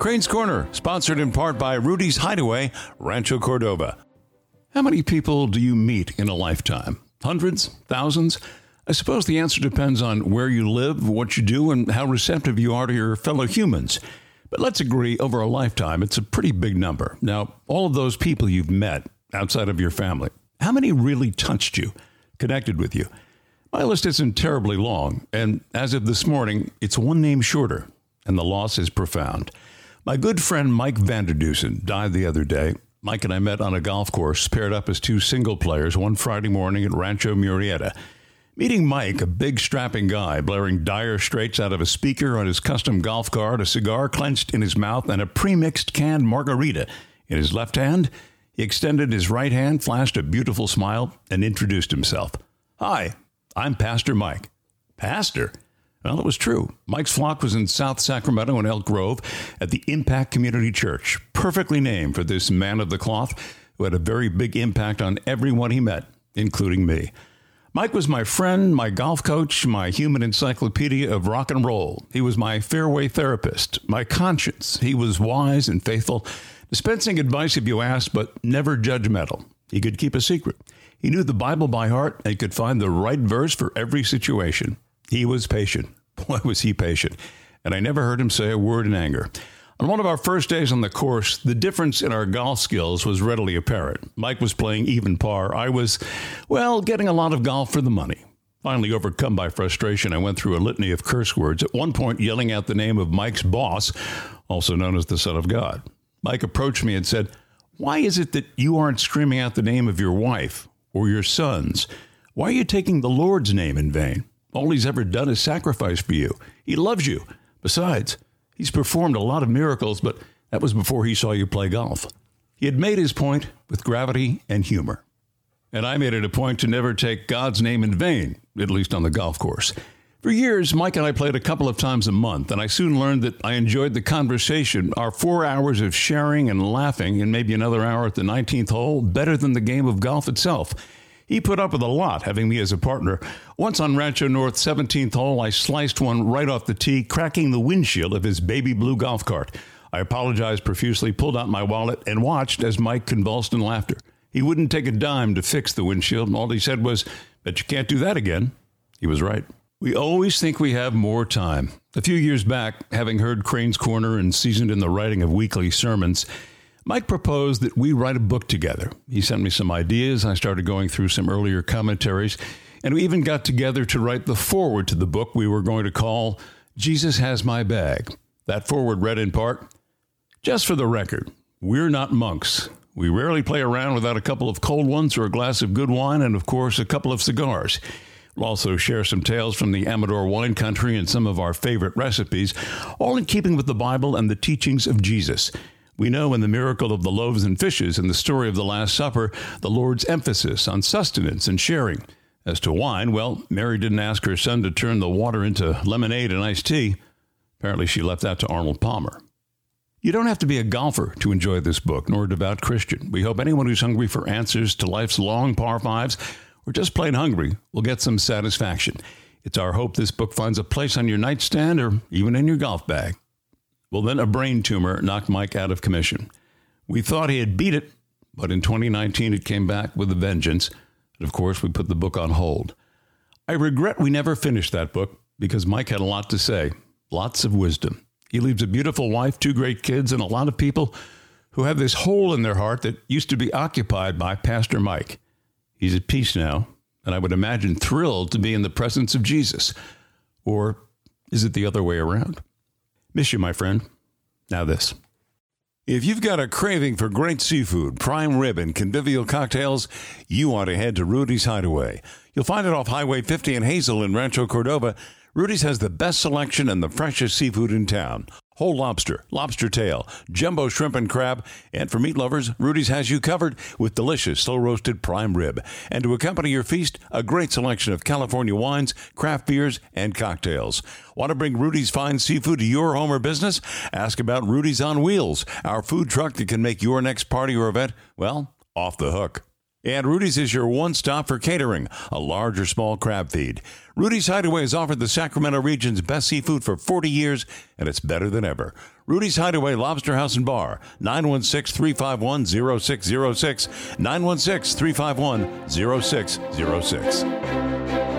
Crane's Corner, sponsored in part by Rudy's Hideaway, Rancho Cordova. How many people do you meet in a lifetime? Hundreds? Thousands? I suppose the answer depends on where you live, what you do, and how receptive you are to your fellow humans. But let's agree, over a lifetime, it's a pretty big number. Now, all of those people you've met outside of your family, how many really touched you, connected with you? My list isn't terribly long, and as of this morning, it's one name shorter, and the loss is profound. My good friend Mike Vanderdusen died the other day. Mike and I met on a golf course, paired up as two single players one Friday morning at Rancho Murieta. Meeting Mike, a big strapping guy, blaring dire straits out of a speaker on his custom golf cart, a cigar clenched in his mouth, and a premixed canned margarita in his left hand, he extended his right hand, flashed a beautiful smile, and introduced himself. Hi, I'm Pastor Mike. Pastor? Well, it was true. Mike's flock was in South Sacramento and Elk Grove at the Impact Community Church, perfectly named for this man of the cloth who had a very big impact on everyone he met, including me. Mike was my friend, my golf coach, my human encyclopedia of rock and roll. He was my fairway therapist, my conscience. He was wise and faithful, dispensing advice if you asked, but never judgmental. He could keep a secret. He knew the Bible by heart and could find the right verse for every situation. He was patient. Boy, was he patient. And I never heard him say a word in anger. On one of our first days on the course, the difference in our golf skills was readily apparent. Mike was playing even par. I was, well, getting a lot of golf for the money. Finally, overcome by frustration, I went through a litany of curse words, at one point yelling out the name of Mike's boss, also known as the Son of God. Mike approached me and said, Why is it that you aren't screaming out the name of your wife or your sons? Why are you taking the Lord's name in vain? All he's ever done is sacrifice for you. He loves you. Besides, he's performed a lot of miracles, but that was before he saw you play golf. He had made his point with gravity and humor. And I made it a point to never take God's name in vain, at least on the golf course. For years, Mike and I played a couple of times a month, and I soon learned that I enjoyed the conversation, our four hours of sharing and laughing, and maybe another hour at the 19th hole, better than the game of golf itself. He put up with a lot, having me as a partner. Once on Rancho North 17th hole, I sliced one right off the tee, cracking the windshield of his baby blue golf cart. I apologized profusely, pulled out my wallet, and watched as Mike convulsed in laughter. He wouldn't take a dime to fix the windshield. And all he said was, Bet you can't do that again. He was right. We always think we have more time. A few years back, having heard Crane's Corner and seasoned in the writing of weekly sermons, Mike proposed that we write a book together. He sent me some ideas. I started going through some earlier commentaries, and we even got together to write the foreword to the book we were going to call Jesus Has My Bag. That foreword read in part Just for the record, we're not monks. We rarely play around without a couple of cold ones or a glass of good wine, and of course, a couple of cigars. We'll also share some tales from the Amador wine country and some of our favorite recipes, all in keeping with the Bible and the teachings of Jesus. We know in the miracle of the loaves and fishes and the story of the Last Supper, the Lord's emphasis on sustenance and sharing. As to wine, well, Mary didn't ask her son to turn the water into lemonade and iced tea. Apparently, she left that to Arnold Palmer. You don't have to be a golfer to enjoy this book, nor a devout Christian. We hope anyone who's hungry for answers to life's long par fives or just plain hungry will get some satisfaction. It's our hope this book finds a place on your nightstand or even in your golf bag. Well, then a brain tumor knocked Mike out of commission. We thought he had beat it, but in 2019 it came back with a vengeance. And of course, we put the book on hold. I regret we never finished that book because Mike had a lot to say, lots of wisdom. He leaves a beautiful wife, two great kids, and a lot of people who have this hole in their heart that used to be occupied by Pastor Mike. He's at peace now, and I would imagine thrilled to be in the presence of Jesus. Or is it the other way around? Miss you, my friend. Now, this. If you've got a craving for great seafood, prime rib, and convivial cocktails, you ought to head to Rudy's Hideaway. You'll find it off Highway 50 in Hazel in Rancho Cordova. Rudy's has the best selection and the freshest seafood in town. Whole lobster, lobster tail, jumbo shrimp and crab, and for meat lovers, Rudy's has you covered with delicious slow roasted prime rib. And to accompany your feast, a great selection of California wines, craft beers, and cocktails. Want to bring Rudy's fine seafood to your home or business? Ask about Rudy's on Wheels, our food truck that can make your next party or event, well, off the hook. And Rudy's is your one stop for catering, a large or small crab feed. Rudy's Hideaway has offered the Sacramento region's best seafood for 40 years, and it's better than ever. Rudy's Hideaway Lobster House and Bar, 916 351 0606, 916 351 0606.